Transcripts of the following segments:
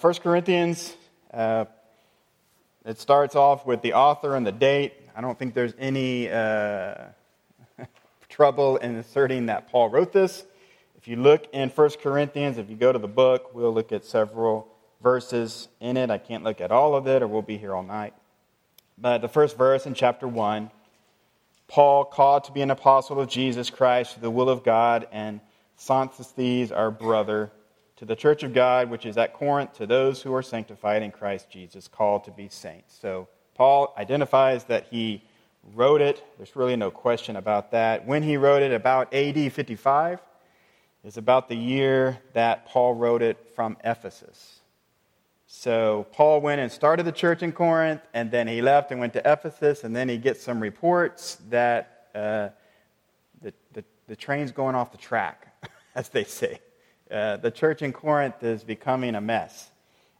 1 Corinthians, uh, it starts off with the author and the date. I don't think there's any uh, trouble in asserting that Paul wrote this. If you look in 1 Corinthians, if you go to the book, we'll look at several verses in it. I can't look at all of it, or we'll be here all night. But the first verse in chapter 1 Paul, called to be an apostle of Jesus Christ to the will of God, and Sosthenes, our brother, to the church of God which is at Corinth, to those who are sanctified in Christ Jesus, called to be saints. So Paul identifies that he wrote it. There's really no question about that. When he wrote it, about AD 55, is about the year that Paul wrote it from Ephesus. So Paul went and started the church in Corinth, and then he left and went to Ephesus, and then he gets some reports that uh, the, the, the train's going off the track, as they say. Uh, the church in Corinth is becoming a mess.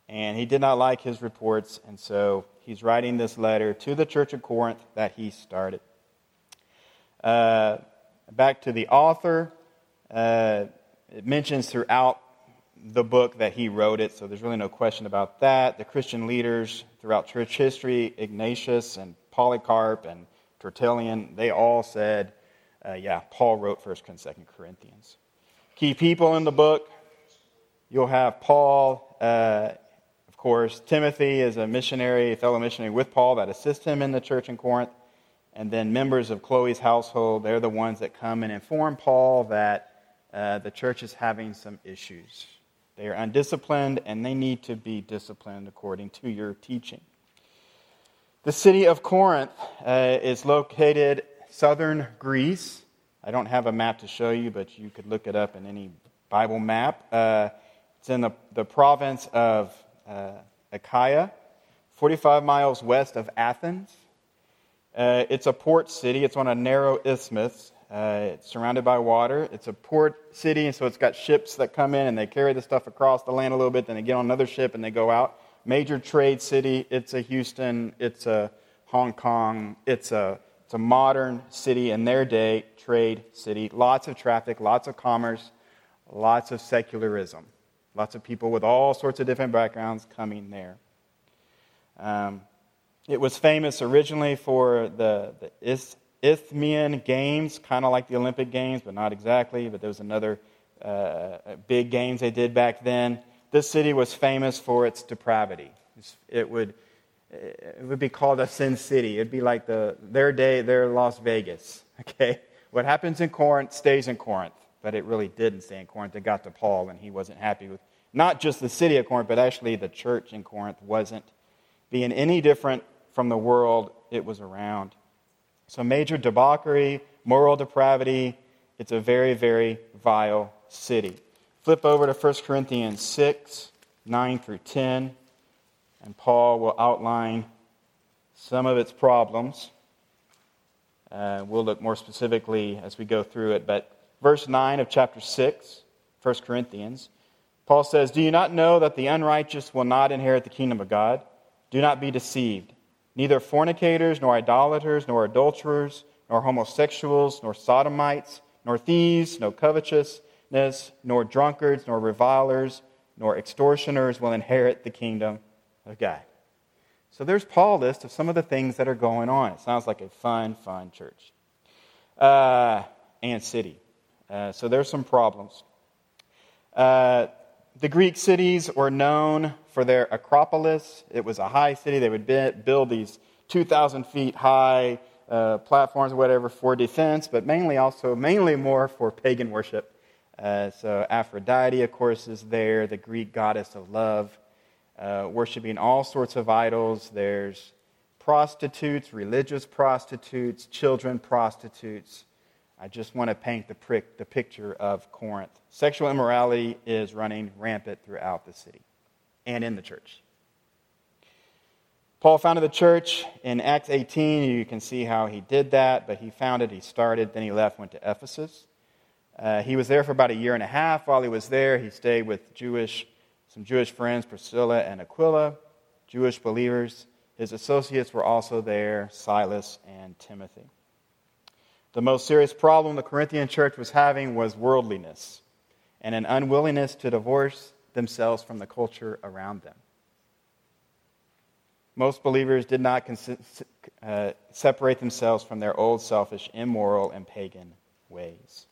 And he did not like his reports, and so he's writing this letter to the church of Corinth that he started. Uh, back to the author, uh, it mentions throughout the book that he wrote it, so there's really no question about that. The Christian leaders throughout church history, Ignatius and Polycarp and Tertullian, they all said, uh, yeah, Paul wrote 1st and 2nd Corinthians key people in the book. You'll have Paul, uh, of course. Timothy is a missionary, a fellow missionary with Paul that assists him in the church in Corinth. And then members of Chloe's household, they're the ones that come and inform Paul that uh, the church is having some issues. They are undisciplined and they need to be disciplined according to your teaching. The city of Corinth uh, is located southern Greece. I don't have a map to show you, but you could look it up in any Bible map. Uh, it's in the, the province of uh, Achaia, 45 miles west of Athens. Uh, it's a port city. It's on a narrow isthmus. Uh, it's surrounded by water. It's a port city, and so it's got ships that come in and they carry the stuff across the land a little bit, then they get on another ship and they go out. Major trade city. It's a Houston. It's a Hong Kong. It's a it's a modern city in their day, trade city. Lots of traffic, lots of commerce, lots of secularism. Lots of people with all sorts of different backgrounds coming there. Um, it was famous originally for the, the Isthmian Games, kind of like the Olympic Games, but not exactly. But there was another uh, big games they did back then. This city was famous for its depravity. It would it would be called a sin city. It'd be like the, their day, their Las Vegas. Okay? What happens in Corinth stays in Corinth, but it really didn't stay in Corinth. It got to Paul, and he wasn't happy with not just the city of Corinth, but actually the church in Corinth wasn't being any different from the world it was around. So, major debauchery, moral depravity. It's a very, very vile city. Flip over to 1 Corinthians 6 9 through 10 and Paul will outline some of its problems. Uh, we'll look more specifically as we go through it. But verse 9 of chapter 6, 1 Corinthians, Paul says, Do you not know that the unrighteous will not inherit the kingdom of God? Do not be deceived. Neither fornicators, nor idolaters, nor adulterers, nor homosexuals, nor sodomites, nor thieves, nor covetousness, nor drunkards, nor revilers, nor extortioners will inherit the kingdom of God. So there's Paul's list of some of the things that are going on. It sounds like a fun, fun church uh, and city. Uh, so there's some problems. Uh, the Greek cities were known for their Acropolis. It was a high city. They would build these 2,000 feet high uh, platforms or whatever for defense, but mainly also, mainly more for pagan worship. Uh, so Aphrodite, of course, is there, the Greek goddess of love uh, worshiping all sorts of idols. There's prostitutes, religious prostitutes, children prostitutes. I just want to paint the, prick, the picture of Corinth. Sexual immorality is running rampant throughout the city and in the church. Paul founded the church in Acts 18. You can see how he did that, but he founded, he started, then he left, went to Ephesus. Uh, he was there for about a year and a half. While he was there, he stayed with Jewish some Jewish friends, Priscilla and Aquila, Jewish believers. His associates were also there, Silas and Timothy. The most serious problem the Corinthian church was having was worldliness and an unwillingness to divorce themselves from the culture around them. Most believers did not uh, separate themselves from their old, selfish, immoral, and pagan ways.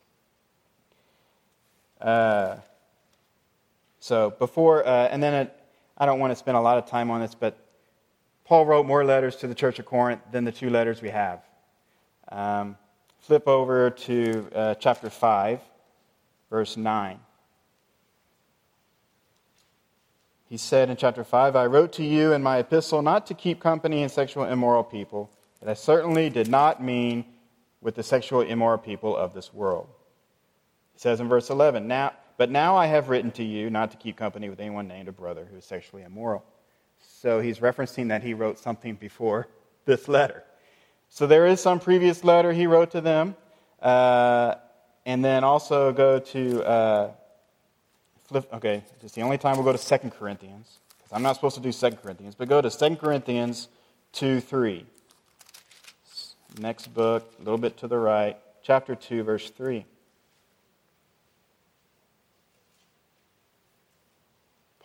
Uh, so before, uh, and then I don't want to spend a lot of time on this, but Paul wrote more letters to the church of Corinth than the two letters we have. Um, flip over to uh, chapter 5, verse 9. He said in chapter 5, I wrote to you in my epistle not to keep company in sexual immoral people, but I certainly did not mean with the sexual immoral people of this world. He says in verse 11, now, But now I have written to you not to keep company with anyone named a brother who is sexually immoral. So he's referencing that he wrote something before this letter. So there is some previous letter he wrote to them. Uh, and then also go to uh, flip, okay, it's the only time we'll go to 2 Corinthians. Because I'm not supposed to do 2 Corinthians, but go to 2 Corinthians 2 3. Next book, a little bit to the right, chapter 2, verse 3.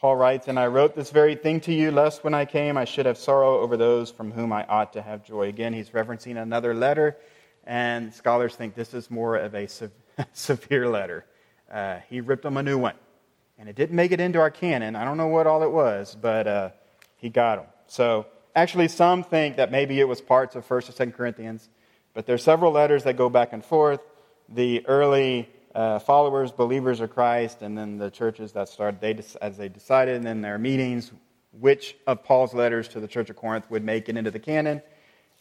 Paul writes, And I wrote this very thing to you, lest when I came I should have sorrow over those from whom I ought to have joy. Again, he's referencing another letter, and scholars think this is more of a severe letter. Uh, he ripped them a new one and it didn't make it into our canon. I don't know what all it was, but uh, he got them. So actually, some think that maybe it was parts of First or Second Corinthians, but there are several letters that go back and forth. The early uh, followers, believers of Christ, and then the churches that started, they as they decided in their meetings which of Paul's letters to the Church of Corinth would make it into the canon.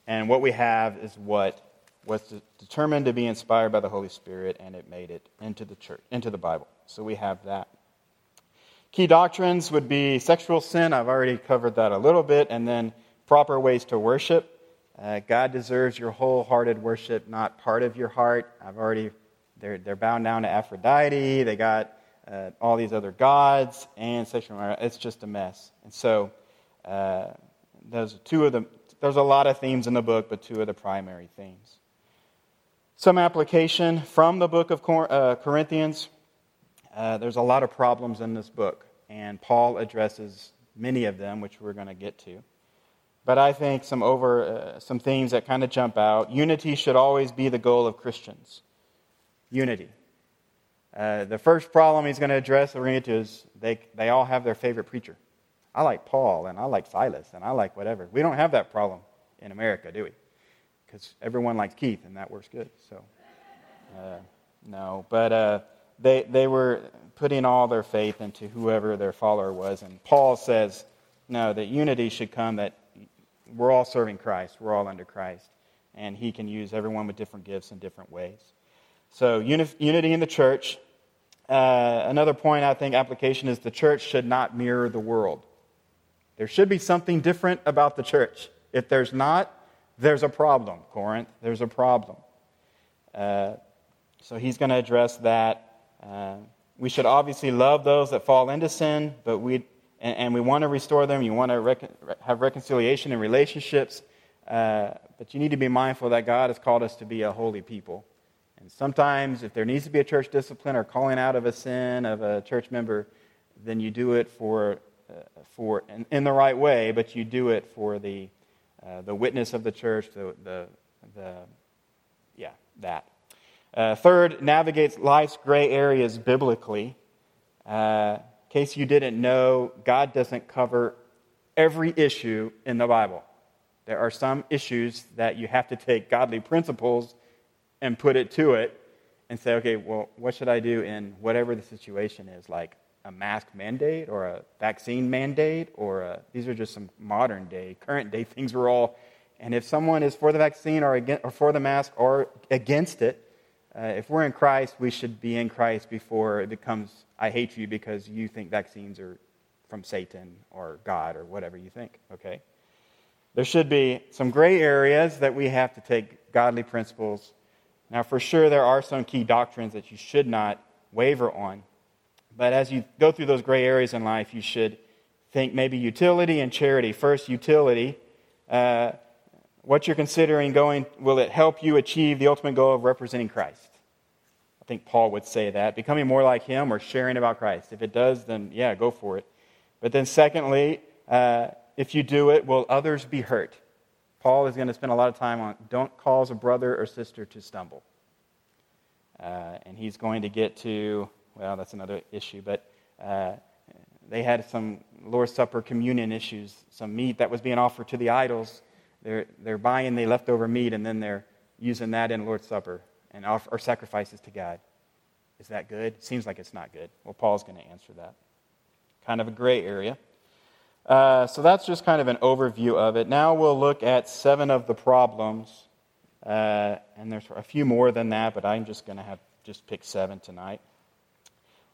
And what we have is what was determined to be inspired by the Holy Spirit, and it made it into the church, into the Bible. So we have that. Key doctrines would be sexual sin. I've already covered that a little bit. And then proper ways to worship. Uh, God deserves your wholehearted worship, not part of your heart. I've already, they're, they're bound down to Aphrodite. They got uh, all these other gods and sexual. It's just a mess. And so, uh, those are two of the, there's a lot of themes in the book, but two of the primary themes. Some application from the book of uh, Corinthians. Uh, there's a lot of problems in this book, and Paul addresses many of them, which we're going to get to. But I think some over uh, some themes that kind of jump out. Unity should always be the goal of Christians. Unity. Uh, the first problem he's going to address, we're going to get to, is they, they all have their favorite preacher. I like Paul, and I like Silas, and I like whatever. We don't have that problem in America, do we? Because everyone likes Keith, and that works good. So, uh, no. But uh, they, they were putting all their faith into whoever their follower was. And Paul says, no, that unity should come, that we're all serving Christ, we're all under Christ. And he can use everyone with different gifts in different ways. So, uni- unity in the church. Uh, another point I think application is the church should not mirror the world. There should be something different about the church. If there's not, there's a problem, Corinth. There's a problem. Uh, so he's going to address that. Uh, we should obviously love those that fall into sin, but we and, and we want to restore them. You want to have reconciliation in relationships, uh, but you need to be mindful that God has called us to be a holy people. And sometimes, if there needs to be a church discipline or calling out of a sin of a church member, then you do it for uh, for in, in, the right way, but you do it for the uh, the witness of the church, the the, the yeah that. Uh, third, navigates life's gray areas biblically. Uh, in case you didn't know, God doesn't cover every issue in the Bible. There are some issues that you have to take godly principles and put it to it and say, okay, well, what should I do in whatever the situation is, like a mask mandate or a vaccine mandate, or a, these are just some modern day, current day things we're all. And if someone is for the vaccine or, against, or for the mask or against it, uh, if we're in Christ, we should be in Christ before it becomes, I hate you because you think vaccines are from Satan or God or whatever you think, okay? There should be some gray areas that we have to take godly principles. Now, for sure, there are some key doctrines that you should not waver on. But as you go through those gray areas in life, you should think maybe utility and charity. First, utility. Uh, what you're considering going, will it help you achieve the ultimate goal of representing Christ? I think Paul would say that. Becoming more like him or sharing about Christ. If it does, then yeah, go for it. But then, secondly, uh, if you do it, will others be hurt? Paul is going to spend a lot of time on don't cause a brother or sister to stumble. Uh, and he's going to get to, well, that's another issue, but uh, they had some Lord's Supper communion issues, some meat that was being offered to the idols. They're, they're buying the leftover meat and then they're using that in Lord's Supper and offer, or sacrifices to God. Is that good? Seems like it's not good. Well, Paul's going to answer that. Kind of a gray area. Uh, so that's just kind of an overview of it. Now we'll look at seven of the problems. Uh, and there's a few more than that, but I'm just going to have just pick seven tonight.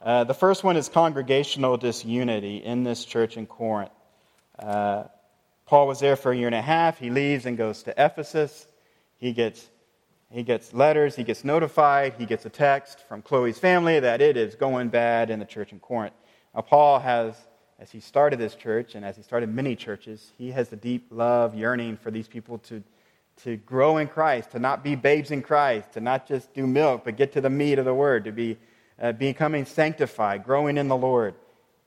Uh, the first one is congregational disunity in this church in Corinth. Uh, Paul was there for a year and a half. He leaves and goes to Ephesus. He gets, he gets letters, he gets notified, he gets a text from Chloe's family that it is going bad in the church in Corinth. Now, Paul has as he started this church and as he started many churches, he has a deep love, yearning for these people to, to grow in Christ, to not be babes in Christ, to not just do milk, but get to the meat of the word, to be uh, becoming sanctified, growing in the Lord,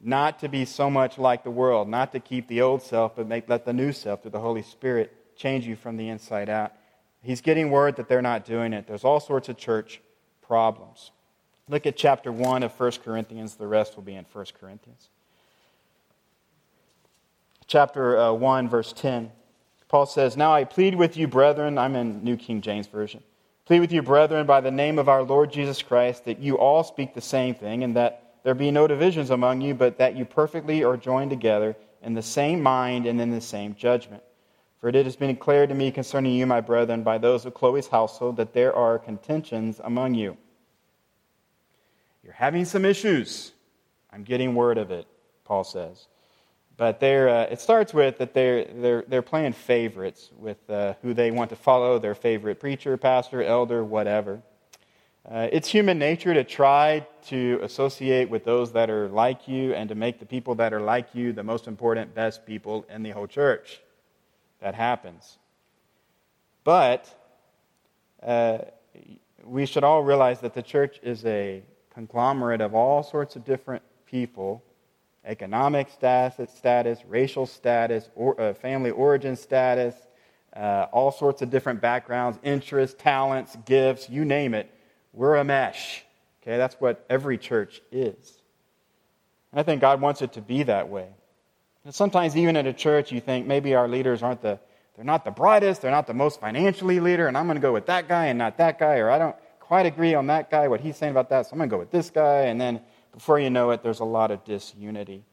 not to be so much like the world, not to keep the old self, but make, let the new self through the Holy Spirit change you from the inside out. He's getting word that they're not doing it. There's all sorts of church problems. Look at chapter 1 of 1 Corinthians. The rest will be in 1 Corinthians chapter uh, 1, verse 10. Paul says, Now I plead with you, brethren, I'm in New King James Version. Plead with you, brethren, by the name of our Lord Jesus Christ, that you all speak the same thing, and that there be no divisions among you, but that you perfectly are joined together in the same mind and in the same judgment. For it has been declared to me concerning you, my brethren, by those of Chloe's household, that there are contentions among you. You're having some issues. I'm getting word of it, Paul says. But uh, it starts with that they're, they're, they're playing favorites with uh, who they want to follow, their favorite preacher, pastor, elder, whatever. Uh, it's human nature to try to associate with those that are like you and to make the people that are like you the most important, best people in the whole church. That happens. But uh, we should all realize that the church is a conglomerate of all sorts of different people economic status, status racial status, or, uh, family origin status, uh, all sorts of different backgrounds, interests, talents, gifts, you name it. We're a mesh. Okay, that's what every church is. And I think God wants it to be that way. And sometimes, even at a church, you think maybe our leaders aren't the, they're not the brightest, they're not the most financially leader, and I'm going to go with that guy and not that guy, or I don't quite agree on that guy, what he's saying about that, so I'm going to go with this guy, and then before you know it, there's a lot of disunity.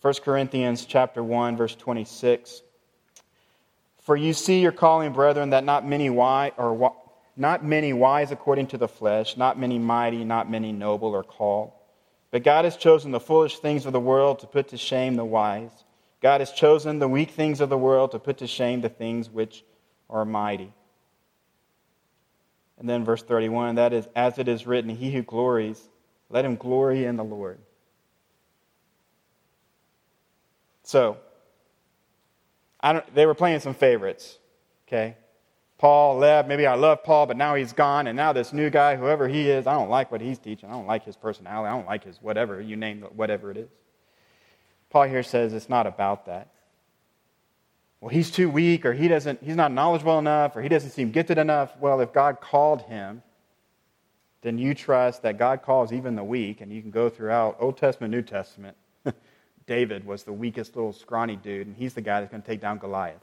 1 Corinthians chapter 1, verse 26. For you see your calling, brethren, that not many wise, or not many wise according to the flesh, not many mighty, not many noble are called. But God has chosen the foolish things of the world to put to shame the wise. God has chosen the weak things of the world to put to shame the things which are mighty. And then verse 31 that is, as it is written, He who glories, let him glory in the Lord. So, I don't, they were playing some favorites, okay? Paul left. Maybe I love Paul, but now he's gone. And now this new guy, whoever he is, I don't like what he's teaching. I don't like his personality. I don't like his whatever. You name it, whatever it is. Paul here says it's not about that. Well, he's too weak, or he doesn't, he's not knowledgeable enough, or he doesn't seem gifted enough. Well, if God called him, then you trust that God calls even the weak, and you can go throughout Old Testament, New Testament. David was the weakest little scrawny dude, and he's the guy that's going to take down Goliath.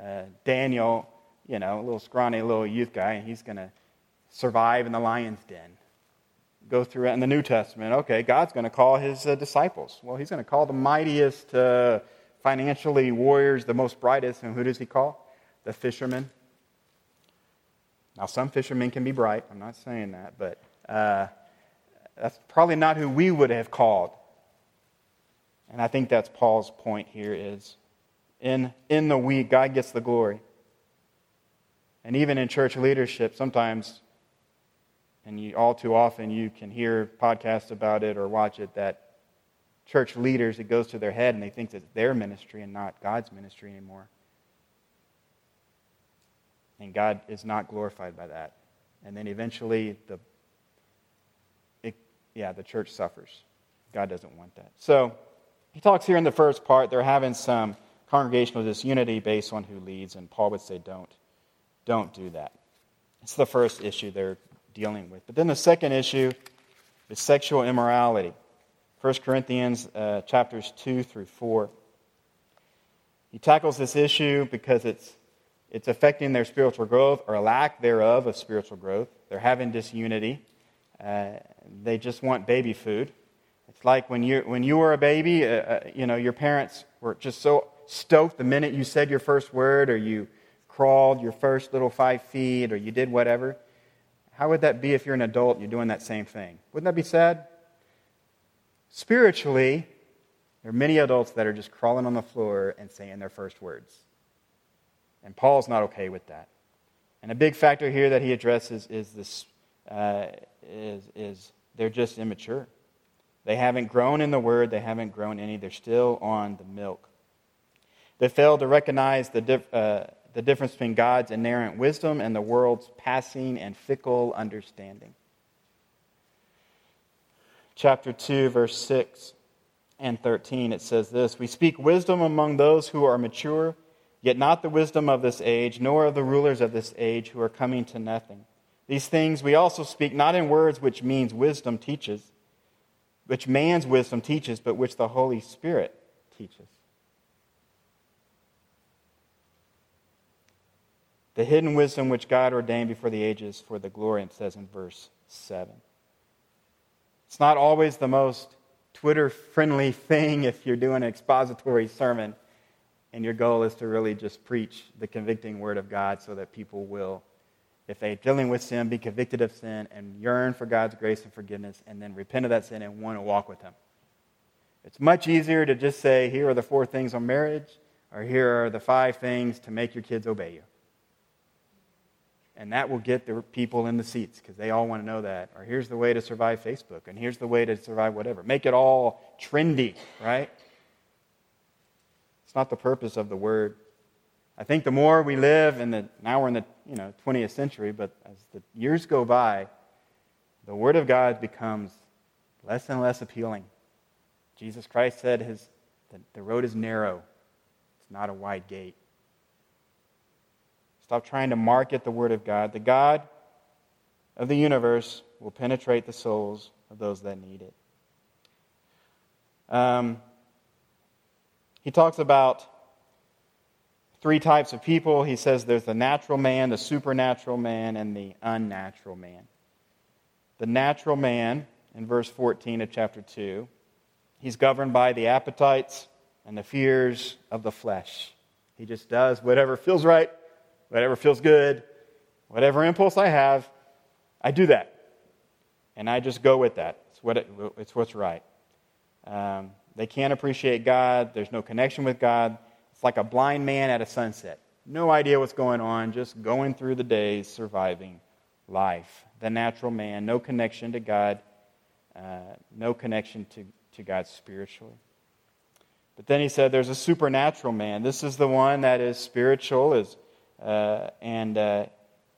Uh, Daniel, you know, a little scrawny little youth guy, and he's going to survive in the lion's den. Go through it in the New Testament. Okay, God's going to call his uh, disciples. Well, he's going to call the mightiest uh, financially warriors, the most brightest, and who does he call? The fishermen now, some fishermen can be bright. I'm not saying that, but uh, that's probably not who we would have called. And I think that's Paul's point here is in, in the weak, God gets the glory. And even in church leadership, sometimes, and you, all too often, you can hear podcasts about it or watch it, that church leaders, it goes to their head and they think that it's their ministry and not God's ministry anymore. And God is not glorified by that. And then eventually, the, yeah, the church suffers. God doesn't want that. So he talks here in the first part, they're having some congregational disunity based on who leads, and Paul would say, don't, don't do that. It's the first issue they're dealing with. But then the second issue is sexual immorality. 1 Corinthians uh, chapters 2 through 4. He tackles this issue because it's, it's affecting their spiritual growth or lack thereof of spiritual growth. They're having disunity. Uh, they just want baby food. It's like when you, when you were a baby, uh, uh, you know, your parents were just so stoked the minute you said your first word or you crawled your first little five feet or you did whatever. How would that be if you're an adult and you're doing that same thing? Wouldn't that be sad? Spiritually, there are many adults that are just crawling on the floor and saying their first words. And Paul's not okay with that. And a big factor here that he addresses is this uh, is, is they're just immature. They haven't grown in the word, they haven't grown any. They're still on the milk. They fail to recognize the, dif- uh, the difference between God's inerrant wisdom and the world's passing and fickle understanding. Chapter 2, verse 6 and 13, it says this We speak wisdom among those who are mature, yet not the wisdom of this age, nor of the rulers of this age who are coming to nothing. These things we also speak not in words which means wisdom teaches which man's wisdom teaches, but which the Holy Spirit teaches. The hidden wisdom which God ordained before the ages for the glory, it says in verse 7. It's not always the most Twitter friendly thing if you're doing an expository sermon and your goal is to really just preach the convicting word of God so that people will if they're dealing with sin, be convicted of sin and yearn for God's grace and forgiveness, and then repent of that sin and want to walk with Him. It's much easier to just say, here are the four things on marriage, or here are the five things to make your kids obey you. And that will get the people in the seats because they all want to know that. Or here's the way to survive Facebook, and here's the way to survive whatever. Make it all trendy, right? It's not the purpose of the word. I think the more we live in the now we're in the you know 20th century, but as the years go by, the Word of God becomes less and less appealing. Jesus Christ said his the, the road is narrow; it's not a wide gate. Stop trying to market the Word of God. The God of the universe will penetrate the souls of those that need it. Um, he talks about three types of people. He says there's the natural man, the supernatural man, and the unnatural man. The natural man, in verse 14 of chapter 2, he's governed by the appetites and the fears of the flesh. He just does whatever feels right, whatever feels good, whatever impulse I have, I do that. And I just go with that. It's, what it, it's what's right. Um, they can't appreciate God. There's no connection with God. It's like a blind man at a sunset. No idea what's going on, just going through the days, surviving life. The natural man, no connection to God, uh, no connection to, to God spiritually. But then he said there's a supernatural man. This is the one that is spiritual, is, uh, and uh,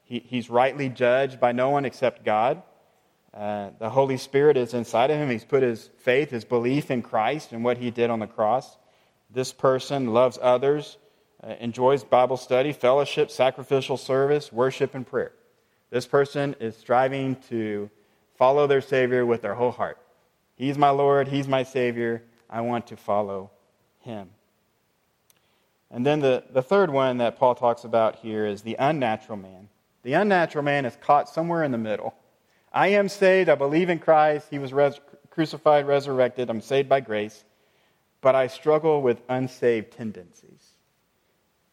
he, he's rightly judged by no one except God. Uh, the Holy Spirit is inside of him. He's put his faith, his belief in Christ and what he did on the cross. This person loves others, uh, enjoys Bible study, fellowship, sacrificial service, worship, and prayer. This person is striving to follow their Savior with their whole heart. He's my Lord, He's my Savior. I want to follow Him. And then the, the third one that Paul talks about here is the unnatural man. The unnatural man is caught somewhere in the middle. I am saved. I believe in Christ. He was res- crucified, resurrected. I'm saved by grace but I struggle with unsaved tendencies.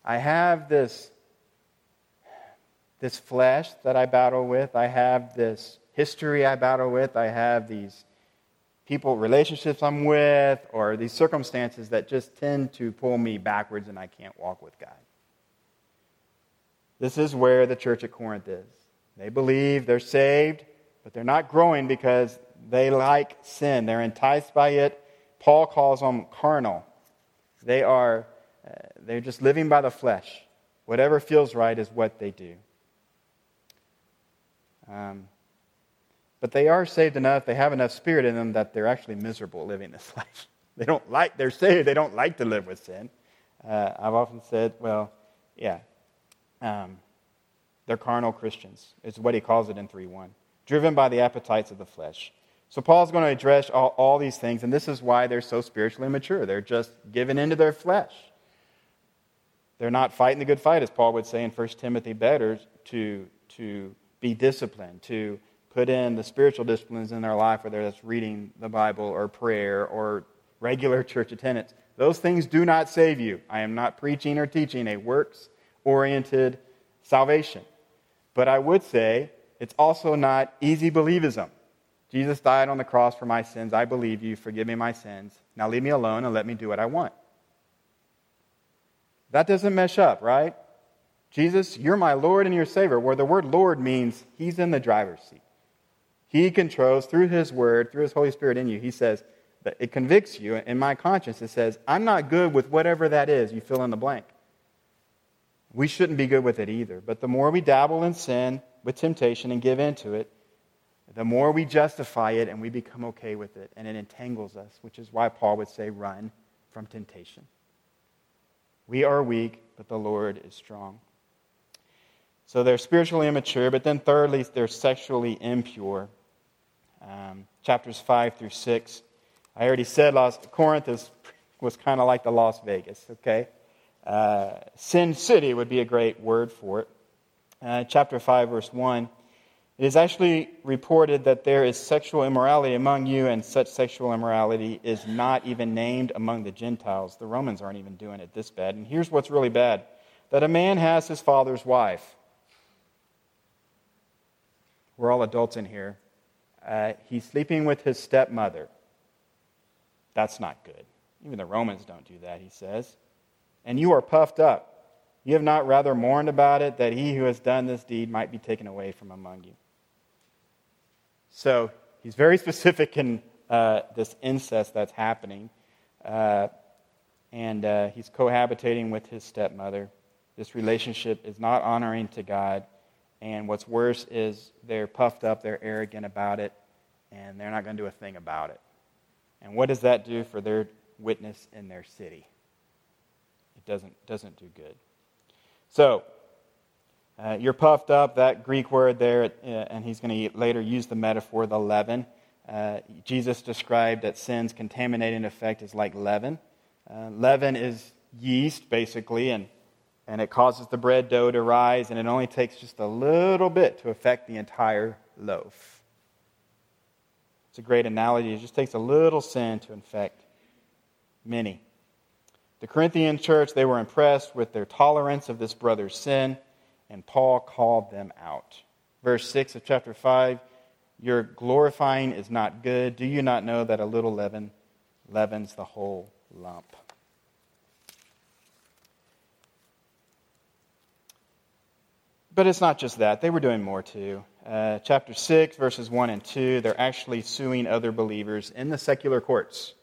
I have this, this flesh that I battle with. I have this history I battle with. I have these people, relationships I'm with, or these circumstances that just tend to pull me backwards and I can't walk with God. This is where the church at Corinth is. They believe they're saved, but they're not growing because they like sin. They're enticed by it Paul calls them carnal. They are uh, they're just living by the flesh. Whatever feels right is what they do. Um, but they are saved enough, they have enough spirit in them that they're actually miserable living this life. They don't like, they're saved, they don't like to live with sin. Uh, I've often said, well, yeah, um, they're carnal Christians, is what he calls it in 3 1, driven by the appetites of the flesh. So Paul's going to address all, all these things, and this is why they're so spiritually immature. They're just given into their flesh. They're not fighting the good fight, as Paul would say in 1 Timothy, better to, to be disciplined, to put in the spiritual disciplines in their life, whether that's reading the Bible or prayer or regular church attendance. Those things do not save you. I am not preaching or teaching a works oriented salvation. But I would say it's also not easy believism. Jesus died on the cross for my sins. I believe you. Forgive me my sins. Now leave me alone and let me do what I want. That doesn't mesh up, right? Jesus, you're my Lord and your Savior, where the word Lord means He's in the driver's seat. He controls through His Word, through His Holy Spirit in you. He says that it convicts you in my conscience. It says, I'm not good with whatever that is. You fill in the blank. We shouldn't be good with it either. But the more we dabble in sin with temptation and give into it, the more we justify it and we become okay with it, and it entangles us, which is why Paul would say, run from temptation. We are weak, but the Lord is strong. So they're spiritually immature, but then thirdly, they're sexually impure. Um, chapters 5 through 6. I already said Las, Corinth is, was kind of like the Las Vegas, okay? Uh, Sin City would be a great word for it. Uh, chapter 5, verse 1. It is actually reported that there is sexual immorality among you, and such sexual immorality is not even named among the Gentiles. The Romans aren't even doing it this bad. And here's what's really bad that a man has his father's wife. We're all adults in here. Uh, he's sleeping with his stepmother. That's not good. Even the Romans don't do that, he says. And you are puffed up. You have not rather mourned about it that he who has done this deed might be taken away from among you. So he's very specific in uh, this incest that's happening. Uh, and uh, he's cohabitating with his stepmother. This relationship is not honoring to God. And what's worse is they're puffed up, they're arrogant about it, and they're not going to do a thing about it. And what does that do for their witness in their city? It doesn't, doesn't do good. So, uh, you're puffed up, that Greek word there, uh, and he's going to later use the metaphor, the leaven. Uh, Jesus described that sin's contaminating effect is like leaven. Uh, leaven is yeast, basically, and and it causes the bread dough to rise, and it only takes just a little bit to affect the entire loaf. It's a great analogy. It just takes a little sin to infect many. The Corinthian church, they were impressed with their tolerance of this brother's sin, and Paul called them out. Verse 6 of chapter 5 Your glorifying is not good. Do you not know that a little leaven leavens the whole lump? But it's not just that. They were doing more too. Uh, chapter 6, verses 1 and 2, they're actually suing other believers in the secular courts.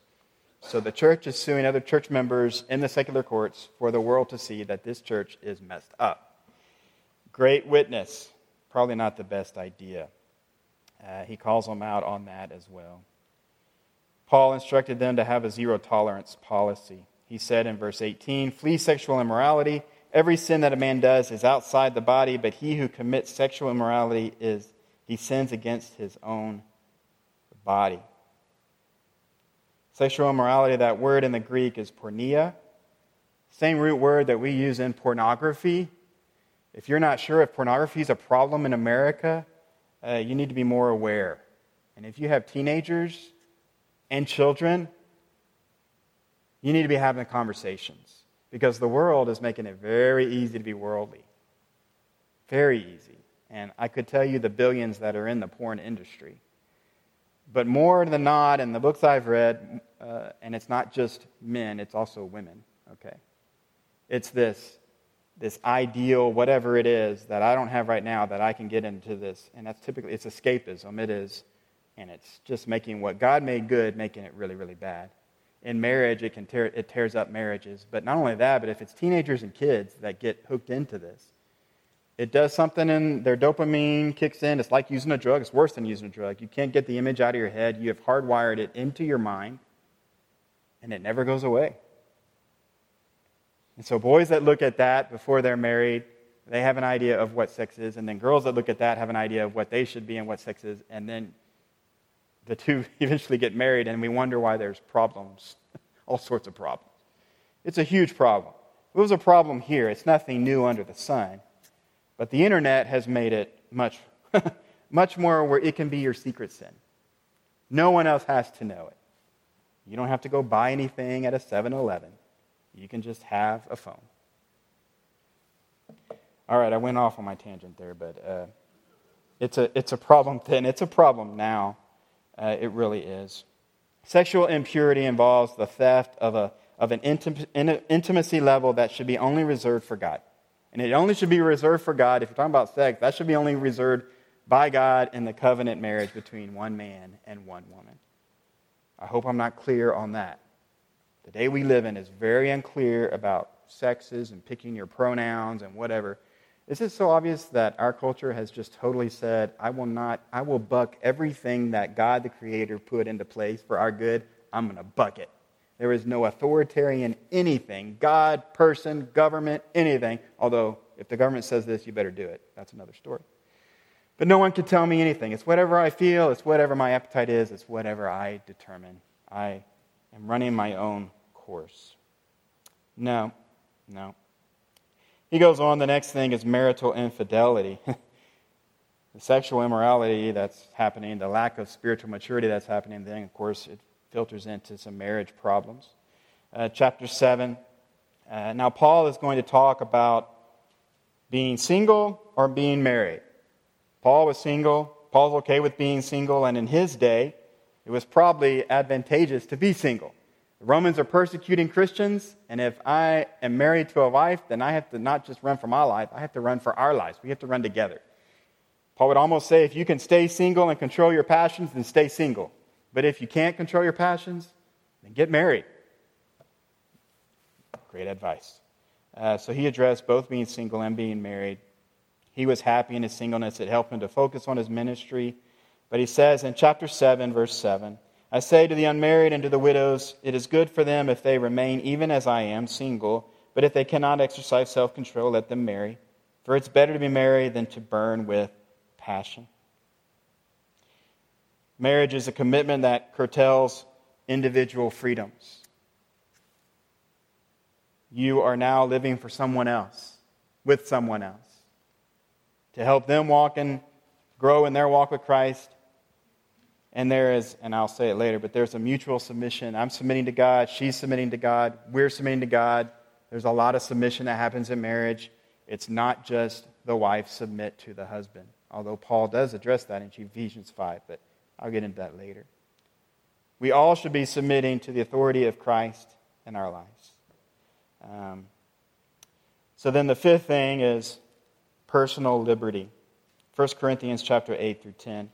So the church is suing other church members in the secular courts for the world to see that this church is messed up. Great witness. Probably not the best idea. Uh, he calls them out on that as well. Paul instructed them to have a zero tolerance policy. He said in verse 18, Flee sexual immorality. Every sin that a man does is outside the body, but he who commits sexual immorality is he sins against his own body. Sexual immorality, that word in the Greek is porneia. Same root word that we use in pornography. If you're not sure if pornography is a problem in America, uh, you need to be more aware. And if you have teenagers and children, you need to be having conversations because the world is making it very easy to be worldly. Very easy. And I could tell you the billions that are in the porn industry. But more than not, in the books I've read, uh, and it's not just men, it's also women, okay? It's this, this ideal, whatever it is, that I don't have right now that I can get into this. And that's typically, it's escapism. It is. And it's just making what God made good, making it really, really bad in marriage, it can tear, it tears up marriages. But not only that, but if it's teenagers and kids that get hooked into this, It does something and their dopamine kicks in. It's like using a drug. It's worse than using a drug. You can't get the image out of your head. You have hardwired it into your mind, and it never goes away. And so, boys that look at that before they're married, they have an idea of what sex is. And then girls that look at that have an idea of what they should be and what sex is. And then the two eventually get married, and we wonder why there's problems, all sorts of problems. It's a huge problem. It was a problem here. It's nothing new under the sun. But the internet has made it much, much more where it can be your secret sin. No one else has to know it. You don't have to go buy anything at a 7 Eleven. You can just have a phone. All right, I went off on my tangent there, but uh, it's, a, it's a problem then. It's a problem now. Uh, it really is. Sexual impurity involves the theft of, a, of an intim- intimacy level that should be only reserved for God. And it only should be reserved for God. If you're talking about sex, that should be only reserved by God in the covenant marriage between one man and one woman. I hope I'm not clear on that. The day we live in is very unclear about sexes and picking your pronouns and whatever. Is it so obvious that our culture has just totally said, I will not, I will buck everything that God the Creator put into place for our good? I'm going to buck it. There is no authoritarian anything, God, person, government, anything. Although, if the government says this, you better do it. That's another story. But no one can tell me anything. It's whatever I feel, it's whatever my appetite is, it's whatever I determine. I am running my own course. No, no. He goes on, the next thing is marital infidelity. the sexual immorality that's happening, the lack of spiritual maturity that's happening, then, of course, it filters into some marriage problems. Uh, chapter 7. Uh, now, Paul is going to talk about being single or being married. Paul was single. Paul's okay with being single, and in his day, it was probably advantageous to be single. The Romans are persecuting Christians, and if I am married to a wife, then I have to not just run for my life, I have to run for our lives. We have to run together. Paul would almost say if you can stay single and control your passions, then stay single. But if you can't control your passions, then get married. Great advice. Uh, so he addressed both being single and being married. He was happy in his singleness. It helped him to focus on his ministry. But he says in chapter 7, verse 7 I say to the unmarried and to the widows, it is good for them if they remain even as I am, single. But if they cannot exercise self control, let them marry. For it's better to be married than to burn with passion. Marriage is a commitment that curtails individual freedoms. You are now living for someone else, with someone else, to help them walk and grow in their walk with Christ. And there is, and I'll say it later, but there's a mutual submission. I'm submitting to God, she's submitting to God, we're submitting to God. There's a lot of submission that happens in marriage. It's not just the wife submit to the husband, although Paul does address that in Ephesians 5. But I'll get into that later. We all should be submitting to the authority of Christ in our lives. Um, so then the fifth thing is personal liberty. 1 Corinthians chapter 8 through 10.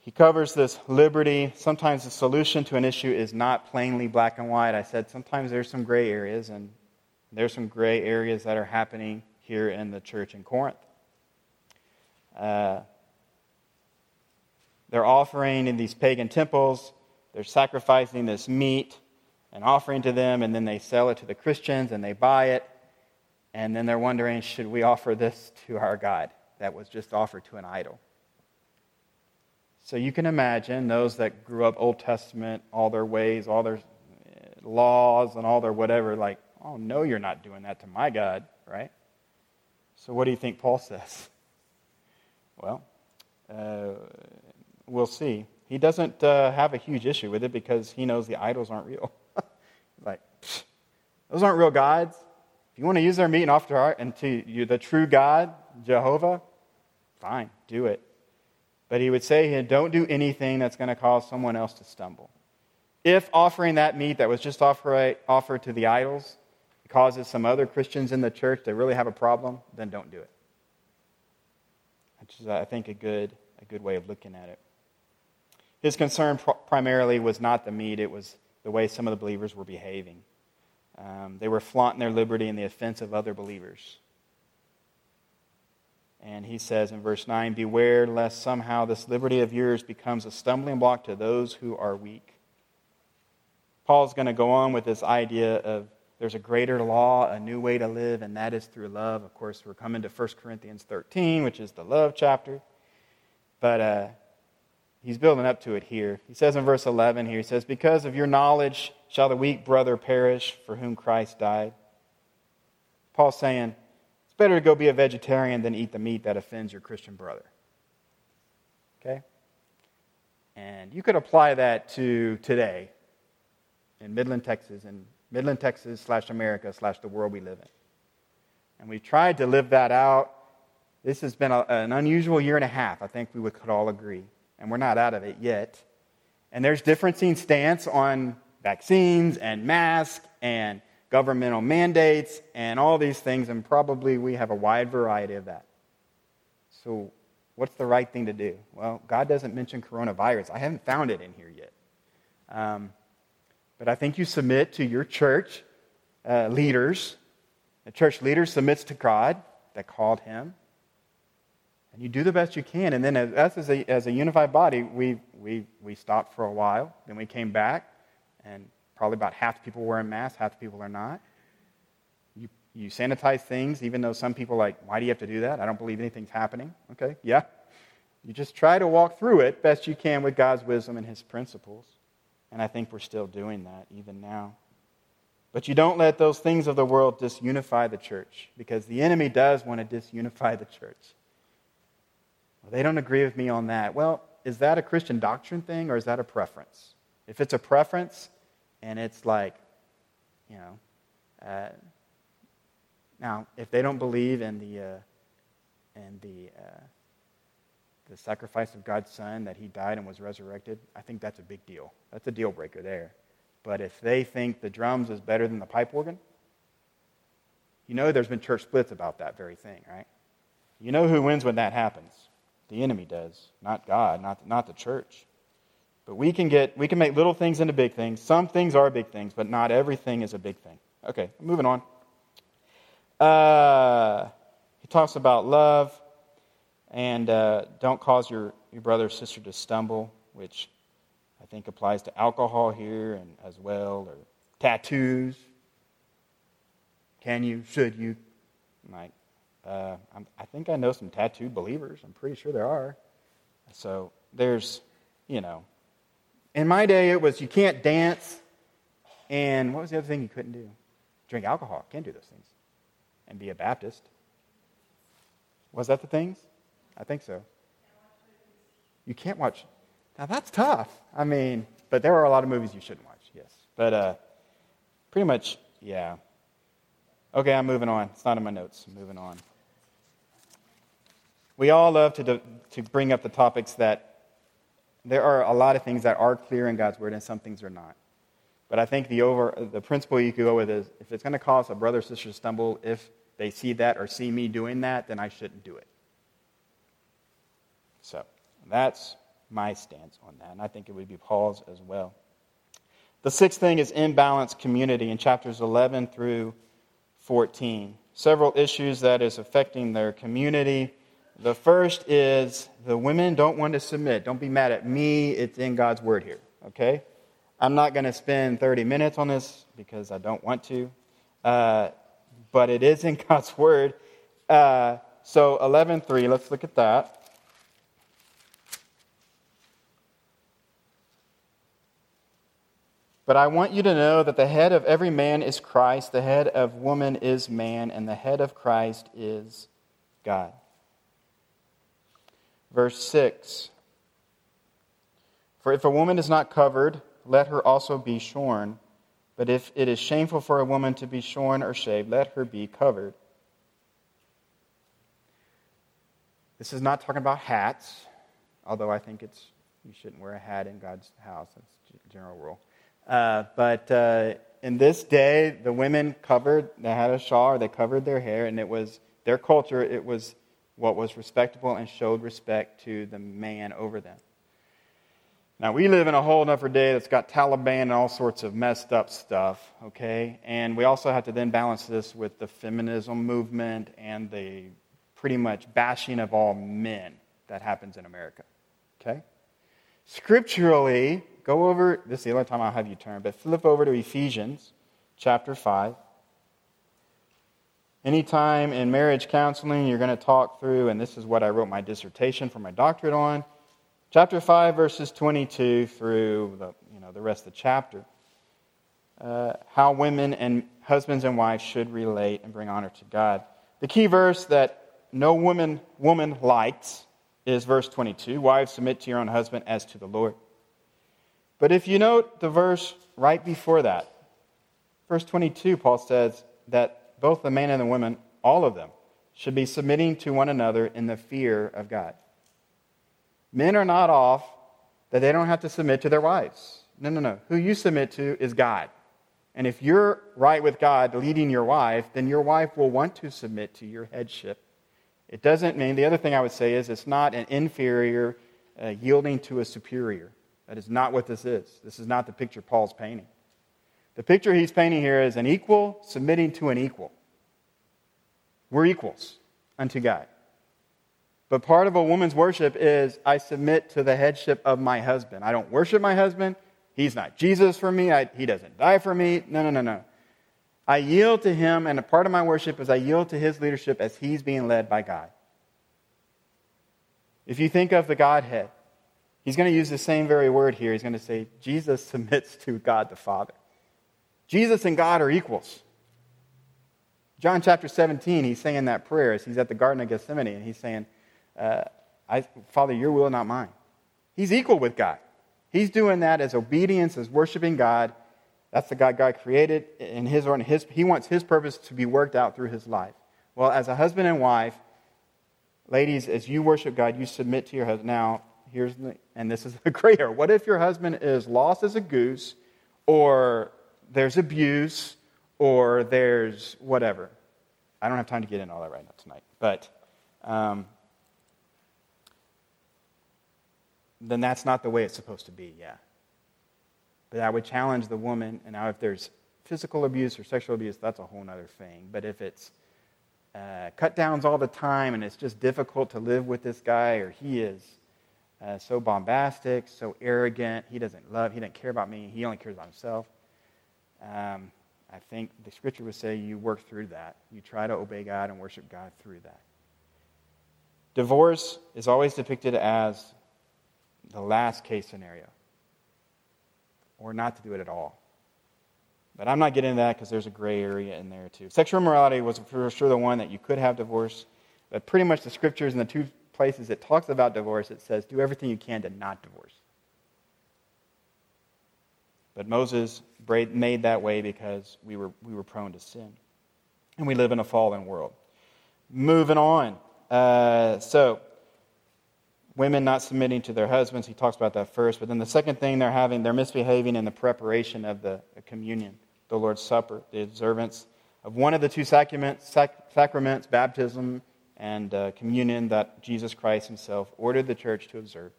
He covers this liberty. Sometimes the solution to an issue is not plainly black and white. I said sometimes there's some gray areas, and there's some gray areas that are happening here in the church in Corinth. Uh, they're offering in these pagan temples, they're sacrificing this meat and offering to them, and then they sell it to the Christians and they buy it. And then they're wondering, should we offer this to our God that was just offered to an idol? So you can imagine those that grew up Old Testament, all their ways, all their laws, and all their whatever, like, oh, no, you're not doing that to my God, right? So what do you think Paul says? Well, uh, we'll see. He doesn't uh, have a huge issue with it because he knows the idols aren't real. like, those aren't real gods. If you want to use their meat and offer art and to you, the true God, Jehovah, fine, do it. But he would say, don't do anything that's going to cause someone else to stumble. If offering that meat that was just offer, offered to the idols causes some other Christians in the church to really have a problem, then don't do it. Which is, I think, a good, a good way of looking at it. His concern pr- primarily was not the meat, it was the way some of the believers were behaving. Um, they were flaunting their liberty in the offense of other believers. And he says in verse 9, Beware lest somehow this liberty of yours becomes a stumbling block to those who are weak. Paul's going to go on with this idea of there's a greater law, a new way to live, and that is through love. Of course, we're coming to 1 Corinthians 13, which is the love chapter. But uh, he's building up to it here. He says in verse 11 here, he says, Because of your knowledge shall the weak brother perish for whom Christ died. Paul's saying, it's better to go be a vegetarian than eat the meat that offends your Christian brother. Okay? And you could apply that to today in Midland, Texas, and Midland, Texas slash America slash the world we live in. And we've tried to live that out. This has been a, an unusual year and a half, I think we would, could all agree. And we're not out of it yet. And there's differencing stance on vaccines and masks and governmental mandates and all these things, and probably we have a wide variety of that. So, what's the right thing to do? Well, God doesn't mention coronavirus. I haven't found it in here yet. Um, but I think you submit to your church uh, leaders. The church leader submits to God that called him. And you do the best you can. And then, as us as a, as a unified body, we, we, we stopped for a while. Then we came back, and Probably about half the people wearing masks, half the people are not. You, you sanitize things, even though some people are like, why do you have to do that? I don't believe anything's happening. Okay, yeah. You just try to walk through it best you can with God's wisdom and His principles. And I think we're still doing that even now. But you don't let those things of the world disunify the church because the enemy does want to disunify the church. They don't agree with me on that. Well, is that a Christian doctrine thing or is that a preference? If it's a preference, and it's like, you know, uh, now if they don't believe in the uh, in the uh, the sacrifice of God's Son that He died and was resurrected, I think that's a big deal. That's a deal breaker there. But if they think the drums is better than the pipe organ, you know there's been church splits about that very thing, right? You know who wins when that happens? The enemy does, not God, not, not the church. But we can get we can make little things into big things. Some things are big things, but not everything is a big thing. Okay, moving on. Uh, he talks about love and uh, don't cause your, your brother or sister to stumble, which I think applies to alcohol here and as well, or tattoos. Can you? Should you? Like, uh, i think I know some tattooed believers. I'm pretty sure there are. So there's, you know, in my day, it was you can't dance, and what was the other thing you couldn't do? Drink alcohol. Can't do those things. And be a Baptist. Was that the things? I think so. You can't watch. Now that's tough. I mean, but there are a lot of movies you shouldn't watch, yes. But uh, pretty much, yeah. Okay, I'm moving on. It's not in my notes. I'm moving on. We all love to, to bring up the topics that there are a lot of things that are clear in God's word and some things are not. But I think the, over, the principle you could go with is if it's going to cause a brother or sister to stumble, if they see that or see me doing that, then I shouldn't do it. So that's my stance on that. And I think it would be Paul's as well. The sixth thing is imbalanced community in chapters 11 through 14. Several issues that is affecting their community the first is the women don't want to submit. Don't be mad at me. It's in God's word here, okay? I'm not going to spend 30 minutes on this because I don't want to, uh, but it is in God's word. Uh, so 11.3, let's look at that. But I want you to know that the head of every man is Christ, the head of woman is man, and the head of Christ is God. Verse 6 For if a woman is not covered, let her also be shorn. But if it is shameful for a woman to be shorn or shaved, let her be covered. This is not talking about hats, although I think it's you shouldn't wear a hat in God's house. That's a general rule. Uh, but uh, in this day, the women covered, they had a shawl or they covered their hair, and it was their culture, it was what was respectable and showed respect to the man over them. Now, we live in a whole other day that's got Taliban and all sorts of messed up stuff, okay? And we also have to then balance this with the feminism movement and the pretty much bashing of all men that happens in America. Okay? Scripturally, go over, this is the only time I'll have you turn, but flip over to Ephesians chapter 5. Anytime in marriage counseling you're going to talk through, and this is what I wrote my dissertation for my doctorate on, chapter 5, verses 22 through the, you know, the rest of the chapter, uh, how women and husbands and wives should relate and bring honor to God. The key verse that no woman, woman likes is verse 22 Wives, submit to your own husband as to the Lord. But if you note the verse right before that, verse 22, Paul says that both the man and the woman, all of them, should be submitting to one another in the fear of God. Men are not off that they don't have to submit to their wives. No, no, no. Who you submit to is God. And if you're right with God leading your wife, then your wife will want to submit to your headship. It doesn't mean, the other thing I would say is it's not an inferior uh, yielding to a superior. That is not what this is. This is not the picture Paul's painting. The picture he's painting here is an equal submitting to an equal. We're equals unto God. But part of a woman's worship is I submit to the headship of my husband. I don't worship my husband. He's not Jesus for me. I, he doesn't die for me. No, no, no, no. I yield to him, and a part of my worship is I yield to his leadership as he's being led by God. If you think of the Godhead, he's going to use the same very word here. He's going to say, Jesus submits to God the Father. Jesus and God are equals. John chapter 17, he's saying that prayer as he's at the Garden of Gethsemane, and he's saying, uh, I, Father, your will, not mine. He's equal with God. He's doing that as obedience, as worshiping God. That's the God God created in his or in his. He wants his purpose to be worked out through his life. Well, as a husband and wife, ladies, as you worship God, you submit to your husband. Now, here's the, and this is the greater. What if your husband is lost as a goose, or there's abuse or there's whatever. I don't have time to get into all that right now tonight. But um, then that's not the way it's supposed to be, yeah. But I would challenge the woman, and now if there's physical abuse or sexual abuse, that's a whole other thing. But if it's uh, cut downs all the time and it's just difficult to live with this guy, or he is uh, so bombastic, so arrogant, he doesn't love, he doesn't care about me, he only cares about himself, um, I think the scripture would say you work through that. You try to obey God and worship God through that. Divorce is always depicted as the last case scenario, or not to do it at all. But I'm not getting into that because there's a gray area in there too. Sexual immorality was for sure the one that you could have divorce, but pretty much the scriptures in the two places it talks about divorce, it says do everything you can to not divorce. But Moses made that way because we were, we were prone to sin. And we live in a fallen world. Moving on. Uh, so, women not submitting to their husbands, he talks about that first. But then the second thing they're having, they're misbehaving in the preparation of the communion, the Lord's Supper, the observance of one of the two sacraments, sac- sacraments baptism and uh, communion that Jesus Christ himself ordered the church to observe.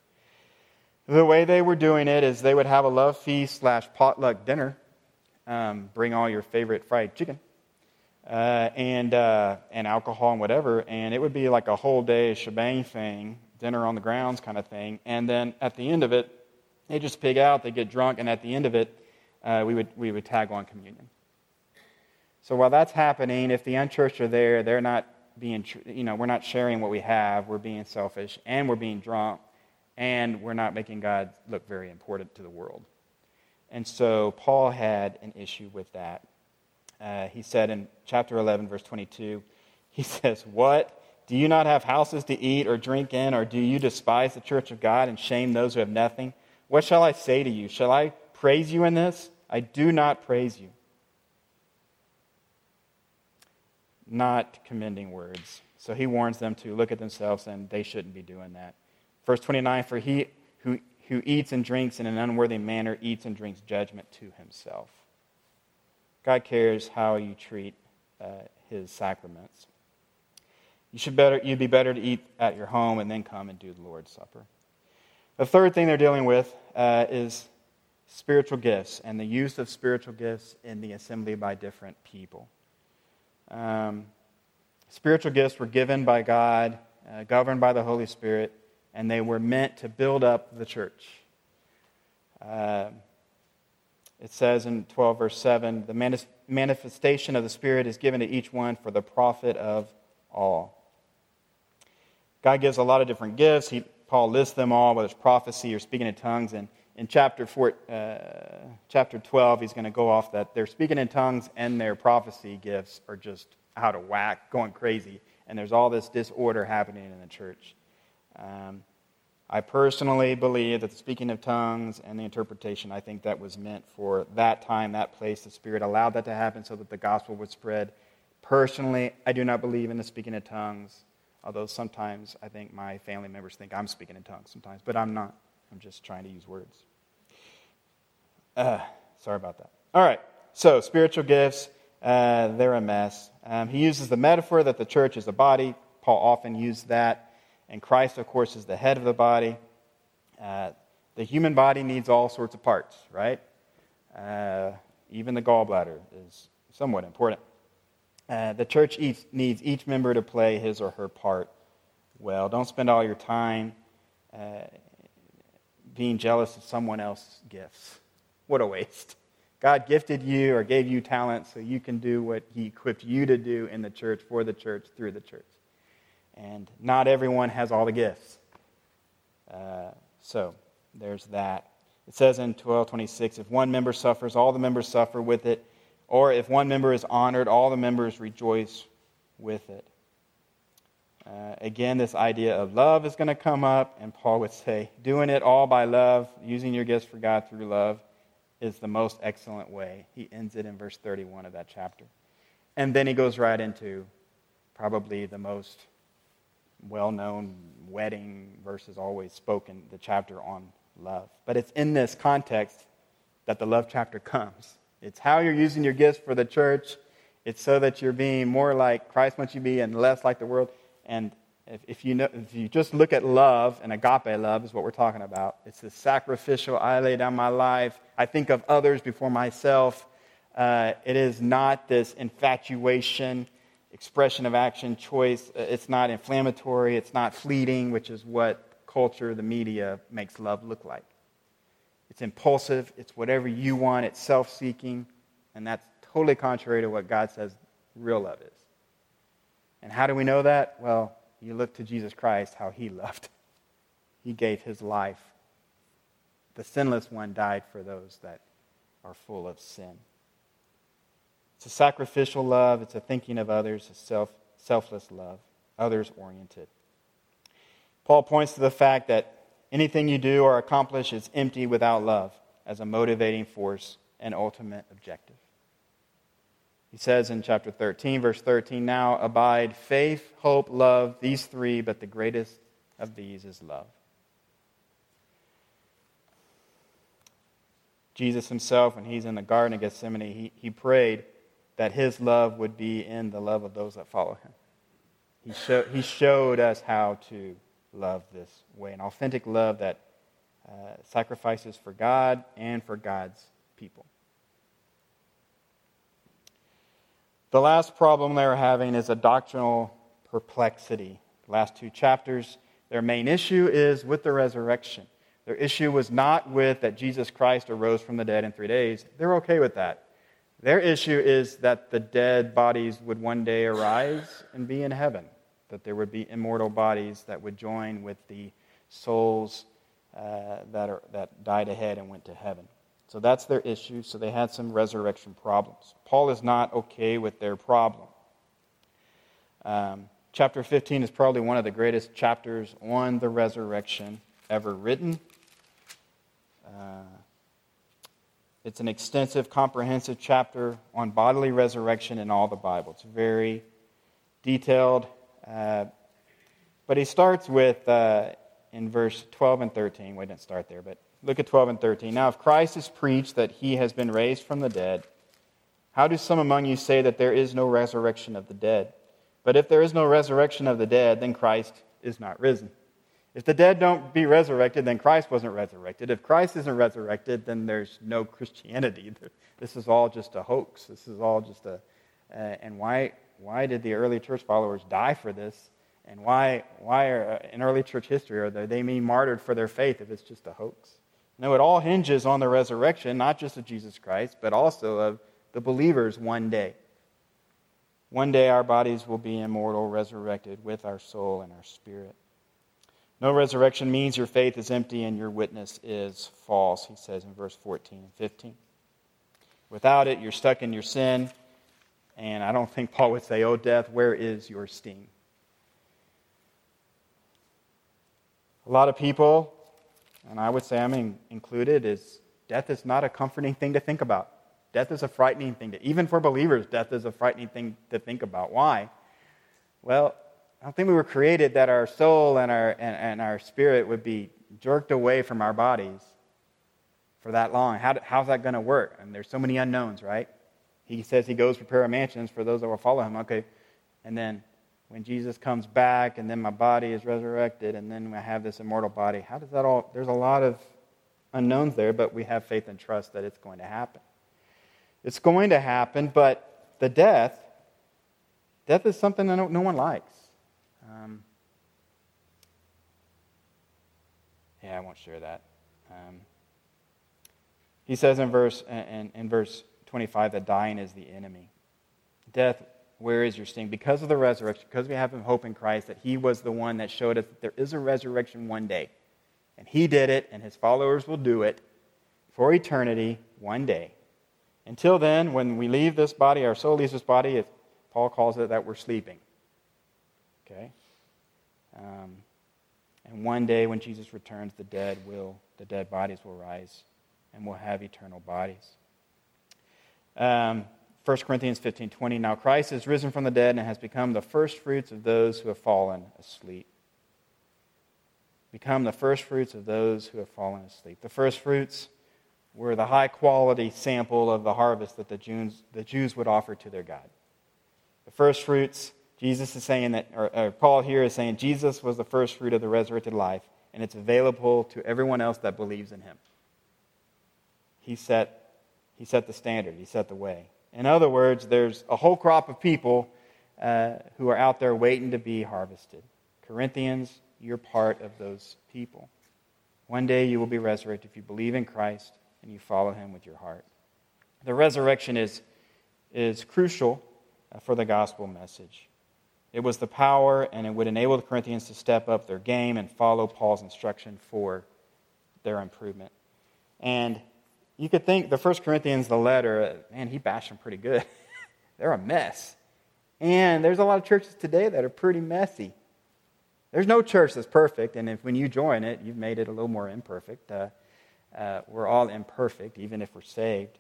The way they were doing it is they would have a love feast slash potluck dinner. Um, bring all your favorite fried chicken uh, and, uh, and alcohol and whatever. And it would be like a whole day shebang thing, dinner on the grounds kind of thing. And then at the end of it, they just pig out, they get drunk, and at the end of it, uh, we, would, we would tag on communion. So while that's happening, if the unchurched are there, they're not being, you know, we're not sharing what we have, we're being selfish, and we're being drunk and we're not making God look very important to the world. And so Paul had an issue with that. Uh, he said in chapter 11, verse 22, he says, What? Do you not have houses to eat or drink in, or do you despise the church of God and shame those who have nothing? What shall I say to you? Shall I praise you in this? I do not praise you. Not commending words. So he warns them to look at themselves and they shouldn't be doing that. Verse 29 For he who, who eats and drinks in an unworthy manner eats and drinks judgment to himself. God cares how you treat uh, his sacraments. You should better, you'd be better to eat at your home and then come and do the Lord's Supper. The third thing they're dealing with uh, is spiritual gifts and the use of spiritual gifts in the assembly by different people. Um, Spiritual gifts were given by God, uh, governed by the Holy Spirit, and they were meant to build up the church. Uh, it says in 12, verse 7 the manifestation of the Spirit is given to each one for the profit of all. God gives a lot of different gifts. He, Paul lists them all, whether it's prophecy or speaking in tongues. And in chapter, four, uh, chapter 12, he's going to go off that their speaking in tongues and their prophecy gifts are just out of whack, going crazy. And there's all this disorder happening in the church. Um, I personally believe that the speaking of tongues and the interpretation, I think that was meant for that time, that place. The Spirit allowed that to happen so that the gospel would spread. Personally, I do not believe in the speaking of tongues, although sometimes I think my family members think I'm speaking in tongues sometimes, but I'm not. I'm just trying to use words. Uh, sorry about that. All right, so spiritual gifts, uh, they're a mess. Um, he uses the metaphor that the church is a body. Paul often used that. And Christ, of course, is the head of the body. Uh, the human body needs all sorts of parts, right? Uh, even the gallbladder is somewhat important. Uh, the church each, needs each member to play his or her part well. Don't spend all your time uh, being jealous of someone else's gifts. What a waste. God gifted you or gave you talent so you can do what He equipped you to do in the church, for the church, through the church. And not everyone has all the gifts. Uh, so there's that. It says in 1226 if one member suffers, all the members suffer with it. Or if one member is honored, all the members rejoice with it. Uh, again, this idea of love is going to come up, and Paul would say, doing it all by love, using your gifts for God through love, is the most excellent way. He ends it in verse 31 of that chapter. And then he goes right into probably the most well known wedding verses always spoken, the chapter on love. But it's in this context that the love chapter comes. It's how you're using your gifts for the church. It's so that you're being more like Christ wants you to be and less like the world. And if, if, you know, if you just look at love, and agape love is what we're talking about, it's the sacrificial, I lay down my life, I think of others before myself. Uh, it is not this infatuation, expression of action, choice. Uh, it's not inflammatory, it's not fleeting, which is what culture, the media, makes love look like. It's impulsive, it's whatever you want, it's self seeking, and that's totally contrary to what God says real love is. And how do we know that? Well, you look to Jesus Christ, how he loved. He gave his life. The sinless one died for those that are full of sin. It's a sacrificial love, it's a thinking of others, a self, selfless love, others oriented. Paul points to the fact that anything you do or accomplish is empty without love as a motivating force and ultimate objective. He says in chapter 13, verse 13, Now abide faith, hope, love, these three, but the greatest of these is love. Jesus himself, when he's in the Garden of Gethsemane, he, he prayed that his love would be in the love of those that follow him. He, show, he showed us how to love this way an authentic love that uh, sacrifices for God and for God's people. The last problem they're having is a doctrinal perplexity. The last two chapters, their main issue is with the resurrection. Their issue was not with that Jesus Christ arose from the dead in three days. They're okay with that. Their issue is that the dead bodies would one day arise and be in heaven, that there would be immortal bodies that would join with the souls uh, that, are, that died ahead and went to heaven. So that's their issue. So they had some resurrection problems. Paul is not okay with their problem. Um, chapter 15 is probably one of the greatest chapters on the resurrection ever written. Uh, it's an extensive, comprehensive chapter on bodily resurrection in all the Bible. It's very detailed. Uh, but he starts with, uh, in verse 12 and 13, we didn't start there, but Look at 12 and 13. Now, if Christ is preached that he has been raised from the dead, how do some among you say that there is no resurrection of the dead? But if there is no resurrection of the dead, then Christ is not risen. If the dead don't be resurrected, then Christ wasn't resurrected. If Christ isn't resurrected, then there's no Christianity. This is all just a hoax. This is all just a, uh, and why, why did the early church followers die for this? And why, why are, uh, in early church history are they being martyred for their faith if it's just a hoax? No, it all hinges on the resurrection, not just of Jesus Christ, but also of the believers one day. One day our bodies will be immortal, resurrected with our soul and our spirit. No resurrection means your faith is empty and your witness is false, he says in verse 14 and 15. Without it, you're stuck in your sin, and I don't think Paul would say, Oh, death, where is your sting? A lot of people, and I would say I'm included, is death is not a comforting thing to think about. Death is a frightening thing to, even for believers, death is a frightening thing to think about. Why? Well, I don't think we were created that our soul and our, and, and our spirit would be jerked away from our bodies for that long. How, how's that going to work? And there's so many unknowns, right? He says he goes prepare mansions for those that will follow him. Okay. And then when Jesus comes back and then my body is resurrected and then I have this immortal body, how does that all, there's a lot of unknowns there, but we have faith and trust that it's going to happen. It's going to happen, but the death, death is something that no, no one likes. Um, yeah, I won't share that. Um, he says in verse, in, in verse 25 that dying is the enemy. Death where is your sting? Because of the resurrection, because we have hope in Christ, that He was the one that showed us that there is a resurrection one day. And He did it, and His followers will do it for eternity one day. Until then, when we leave this body, our soul leaves this body, Paul calls it that we're sleeping. Okay? Um, and one day when Jesus returns, the dead will, the dead bodies will rise and we'll have eternal bodies. Um, 1 Corinthians 15 20. Now Christ is risen from the dead and has become the first fruits of those who have fallen asleep. Become the first fruits of those who have fallen asleep. The first fruits were the high quality sample of the harvest that the Jews, the Jews would offer to their God. The first fruits, Jesus is saying that, or, or Paul here is saying Jesus was the first fruit of the resurrected life, and it's available to everyone else that believes in him. He set, he set the standard, he set the way. In other words, there's a whole crop of people uh, who are out there waiting to be harvested. Corinthians, you're part of those people. One day you will be resurrected if you believe in Christ and you follow him with your heart. The resurrection is, is crucial uh, for the gospel message. It was the power, and it would enable the Corinthians to step up their game and follow Paul's instruction for their improvement. And you could think the First Corinthians, the letter, man, he bashed them pretty good. They're a mess. And there's a lot of churches today that are pretty messy. There's no church that's perfect, and if when you join it, you've made it a little more imperfect. Uh, uh, we're all imperfect, even if we're saved.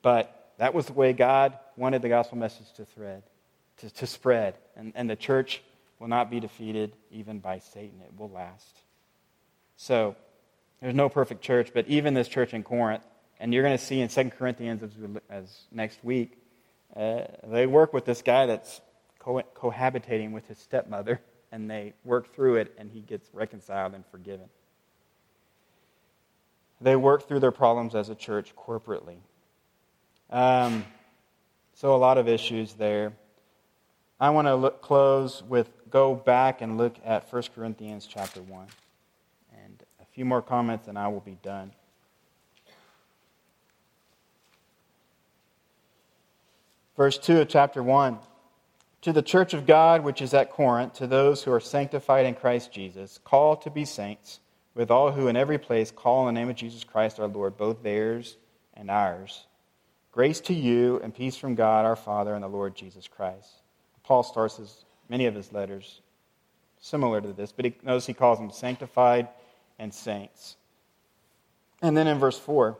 But that was the way God wanted the gospel message to thread, to, to spread. And, and the church will not be defeated even by Satan. It will last. So, there's no perfect church, but even this church in Corinth, and you're going to see in 2 Corinthians as, as next week, uh, they work with this guy that's co- cohabitating with his stepmother, and they work through it, and he gets reconciled and forgiven. They work through their problems as a church corporately. Um, so, a lot of issues there. I want to look, close with go back and look at 1 Corinthians chapter 1 And a few more comments and I will be done. Verse 2 of chapter 1 To the church of God which is at Corinth, to those who are sanctified in Christ Jesus, called to be saints, with all who in every place call on the name of Jesus Christ our Lord, both theirs and ours. Grace to you and peace from God our Father and the Lord Jesus Christ. Paul starts his, many of his letters similar to this, but he, notice he calls them sanctified and saints. And then in verse 4,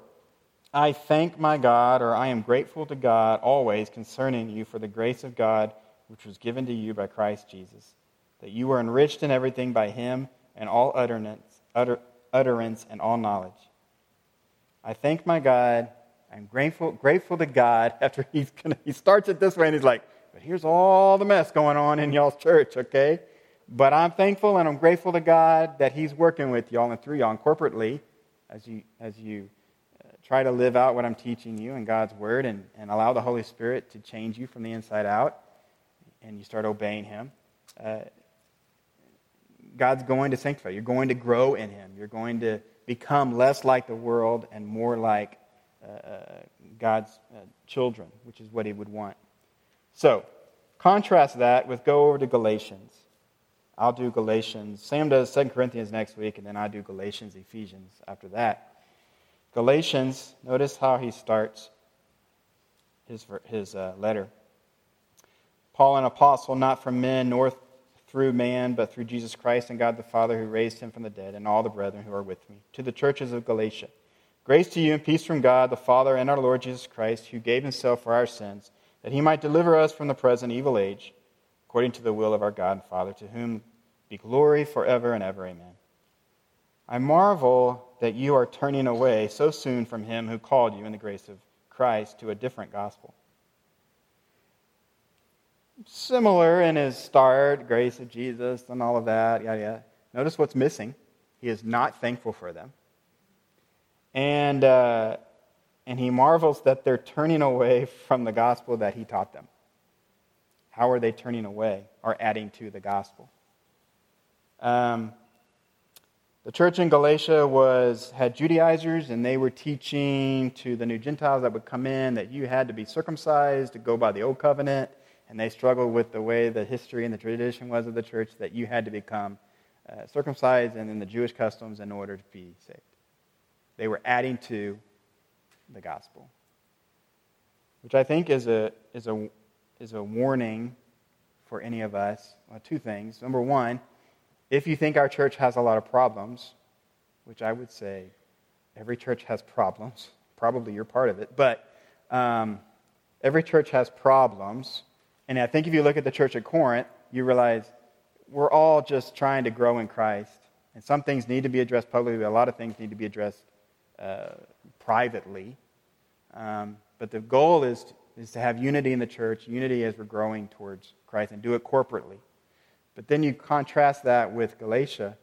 I thank my God, or I am grateful to God always concerning you for the grace of God which was given to you by Christ Jesus, that you were enriched in everything by him and all utterance, utter, utterance and all knowledge. I thank my God. I'm grateful, grateful to God after he's gonna, he starts it this way and he's like, but here's all the mess going on in y'all's church, okay? But I'm thankful and I'm grateful to God that He's working with y'all and through y'all and corporately as you, as you uh, try to live out what I'm teaching you in God's Word and, and allow the Holy Spirit to change you from the inside out and you start obeying Him, uh, God's going to sanctify. You're going to grow in Him. You're going to become less like the world and more like uh, uh God's uh, children, which is what He would want. So, contrast that with go over to Galatians. I'll do Galatians. Sam does 2 Corinthians next week, and then I do Galatians, Ephesians after that. Galatians, notice how he starts his, his uh, letter. Paul, an apostle, not from men nor through man, but through Jesus Christ and God the Father who raised him from the dead, and all the brethren who are with me, to the churches of Galatia. Grace to you and peace from God the Father and our Lord Jesus Christ, who gave himself for our sins, that he might deliver us from the present evil age, according to the will of our God and Father, to whom be glory forever and ever. Amen. I marvel that you are turning away so soon from him who called you in the grace of Christ to a different gospel. Similar in his start, grace of Jesus and all of that, yeah, yeah. Notice what's missing. He is not thankful for them. And, uh, and he marvels that they're turning away from the gospel that he taught them. How are they turning away or adding to the gospel? Um, the church in Galatia was had Judaizers, and they were teaching to the new Gentiles that would come in that you had to be circumcised to go by the old covenant, and they struggled with the way the history and the tradition was of the church that you had to become uh, circumcised and in the Jewish customs in order to be saved. They were adding to the gospel, which I think is a is a is a warning for any of us. Well, two things. Number one if you think our church has a lot of problems, which I would say every church has problems, probably you're part of it, but um, every church has problems. And I think if you look at the church at Corinth, you realize we're all just trying to grow in Christ. And some things need to be addressed publicly, a lot of things need to be addressed uh, privately. Um, but the goal is, is to have unity in the church, unity as we're growing towards Christ, and do it corporately. But then you contrast that with Galatia,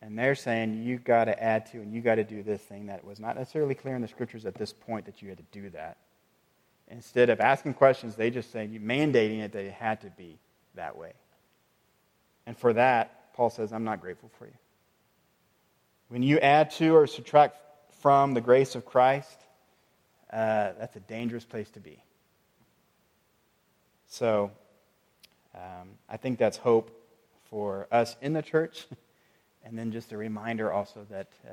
and they're saying you've got to add to and you've got to do this thing that was not necessarily clear in the scriptures at this point that you had to do that. Instead of asking questions, they just say mandating it that it had to be that way. And for that, Paul says, I'm not grateful for you. When you add to or subtract from the grace of Christ, uh, that's a dangerous place to be. So um, I think that's hope for us in the church. And then just a reminder also that uh,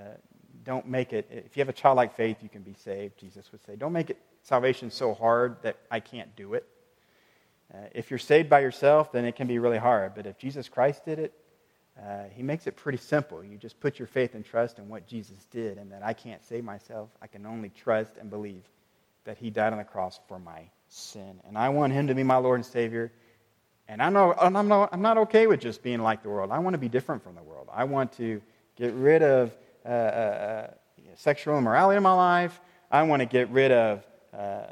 don't make it, if you have a childlike faith, you can be saved, Jesus would say. Don't make it salvation so hard that I can't do it. Uh, if you're saved by yourself, then it can be really hard. But if Jesus Christ did it, uh, he makes it pretty simple. You just put your faith and trust in what Jesus did, and that I can't save myself. I can only trust and believe that he died on the cross for my sin. And I want him to be my Lord and Savior. And I'm not, I'm, not, I'm not okay with just being like the world. I want to be different from the world. I want to get rid of uh, uh, uh sexual immorality in my life. I want to get rid of uh,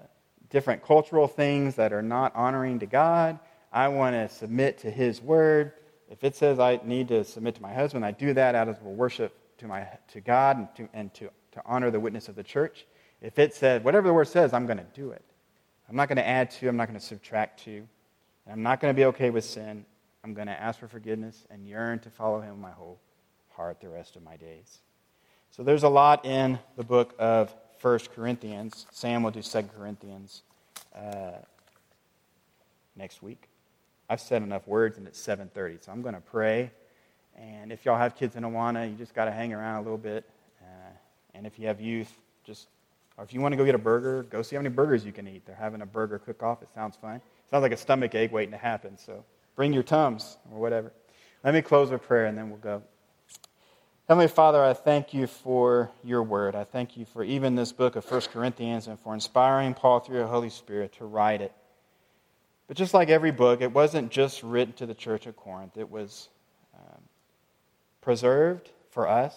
different cultural things that are not honoring to God. I want to submit to His word. If it says I need to submit to my husband, I do that out of worship to, my, to God and, to, and to, to honor the witness of the church. If it says, whatever the word says, I'm going to do it. I'm not going to add to, I'm not going to subtract to. I'm not going to be okay with sin. I'm going to ask for forgiveness and yearn to follow him with my whole heart the rest of my days. So there's a lot in the book of 1 Corinthians. Sam will do 2 Corinthians uh, next week. I've said enough words and it's 7.30, so I'm going to pray. And if y'all have kids in Awana, you just got to hang around a little bit. Uh, and if you have youth, just, or if you want to go get a burger, go see how many burgers you can eat. They're having a burger cook-off. It sounds fun. Sounds like a stomach ache waiting to happen. So bring your Tums or whatever. Let me close with prayer and then we'll go. Heavenly Father, I thank you for your word. I thank you for even this book of 1 Corinthians and for inspiring Paul through your Holy Spirit to write it. But just like every book, it wasn't just written to the church of Corinth, it was um, preserved for us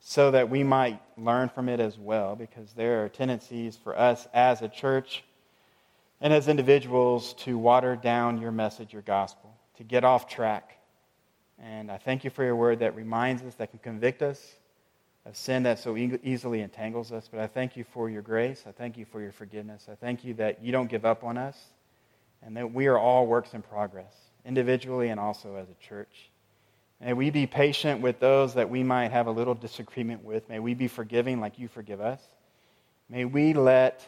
so that we might learn from it as well, because there are tendencies for us as a church and as individuals to water down your message, your gospel, to get off track. And I thank you for your word that reminds us, that can convict us, of sin that so easily entangles us. But I thank you for your grace. I thank you for your forgiveness. I thank you that you don't give up on us and that we are all works in progress, individually and also as a church. May we be patient with those that we might have a little disagreement with. May we be forgiving like you forgive us. May we let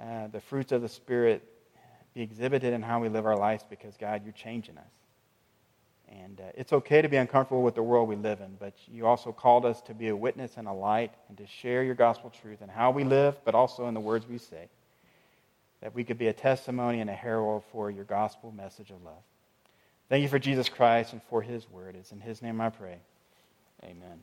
uh, the fruits of the Spirit be exhibited in how we live our lives because, God, you're changing us. And uh, it's okay to be uncomfortable with the world we live in, but you also called us to be a witness and a light and to share your gospel truth in how we live, but also in the words we say. That we could be a testimony and a herald for your gospel message of love. Thank you for Jesus Christ and for his word. It's in his name I pray. Amen.